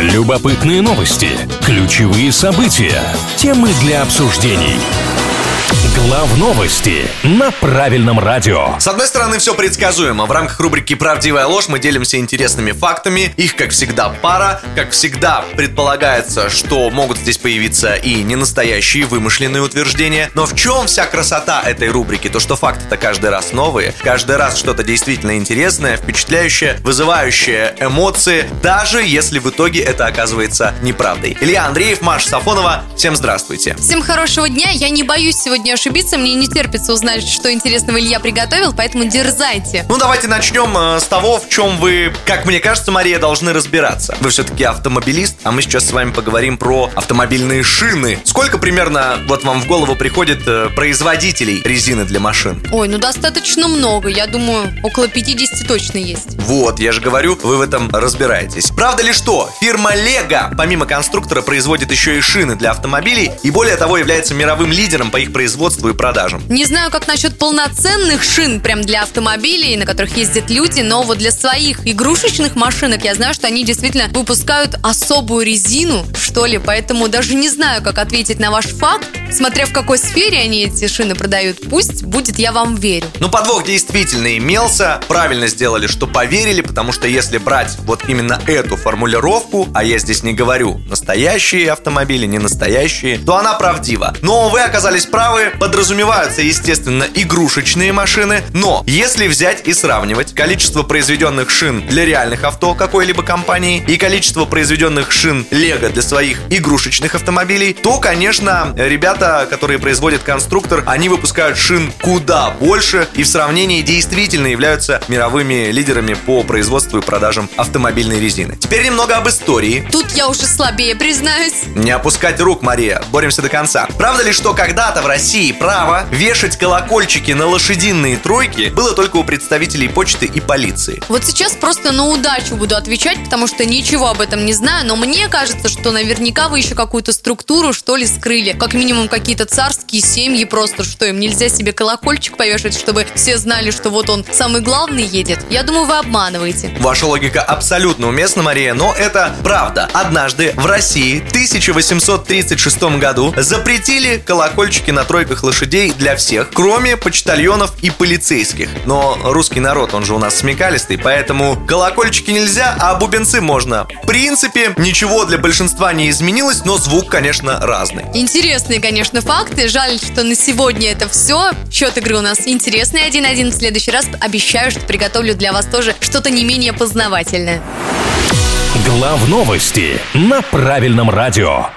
Любопытные новости, ключевые события, темы для обсуждений. Глав новости на правильном радио. С одной стороны, все предсказуемо. В рамках рубрики «Правдивая ложь» мы делимся интересными фактами. Их, как всегда, пара. Как всегда, предполагается, что могут здесь появиться и ненастоящие вымышленные утверждения. Но в чем вся красота этой рубрики? То, что факты-то каждый раз новые. Каждый раз что-то действительно интересное, впечатляющее, вызывающее эмоции, даже если в итоге это оказывается неправдой. Илья Андреев, Маша Сафонова. Всем здравствуйте. Всем хорошего дня. Я не боюсь сегодня ошибиться. Мне не терпится узнать, что интересного Илья приготовил, поэтому дерзайте. Ну, давайте начнем э, с того, в чем вы, как мне кажется, Мария, должны разбираться. Вы все-таки автомобилист, а мы сейчас с вами поговорим про автомобильные шины. Сколько примерно, вот вам в голову приходит э, производителей резины для машин? Ой, ну достаточно много. Я думаю, около 50 точно есть. Вот, я же говорю, вы в этом разбираетесь. Правда ли что? Фирма Лего, помимо конструктора, производит еще и шины для автомобилей и более того является мировым лидером по их производству и продажам. Не знаю, как насчет полноценных шин прям для автомобилей, на которых ездят люди, но вот для своих игрушечных машинок я знаю, что они действительно выпускают особую резину, что ли, поэтому даже не знаю, как ответить на ваш факт, смотря в какой сфере они эти шины продают. Пусть будет, я вам верю. Ну, подвох действительно имелся. Правильно сделали, что поверили, потому что если брать вот именно эту формулировку, а я здесь не говорю настоящие автомобили, не настоящие, то она правдива. Но вы оказались правы, подразумеваются, естественно, игрушечные машины, но если взять и сравнивать количество произведенных шин для реальных авто какой-либо компании и количество произведенных шин Лего для своих игрушечных автомобилей, то, конечно, ребята, которые производят конструктор, они выпускают шин куда больше и в сравнении действительно являются мировыми лидерами по производству и продажам автомобильной резины. Теперь немного об истории. Тут я уже слабее, признаюсь. Не опускать рук, Мария. Боремся до конца. Правда ли, что когда-то в России право вешать колокольчики на лошадиные тройки было только у представителей почты и полиции? Вот сейчас просто на удачу буду отвечать, потому что ничего об этом не знаю, но мне кажется, что наверняка вы еще какую-то структуру, что ли, скрыли. Как минимум какие-то царские семьи просто, что им нельзя себе колокольчик повешать, чтобы все знали, что вот он самый главный едет. Я думаю, вы обманываете. Ваша логика абсолютно уместна, Мария, но это правда. Однажды в России в 1836 году запретили колокольчики на тройках лошадей для всех, кроме почтальонов и полицейских. Но русский народ, он же у нас смекалистый, поэтому колокольчики нельзя, а бубенцы можно. В принципе, ничего для большинства не изменилось, но звук, конечно, разный. Интересные, конечно, факты. Жаль, что на сегодня это все. Счет игры у нас интересный 1-1. В следующий раз обещаю, что приготовлю для вас тоже что-то не менее познавательное. Глав новости на правильном радио.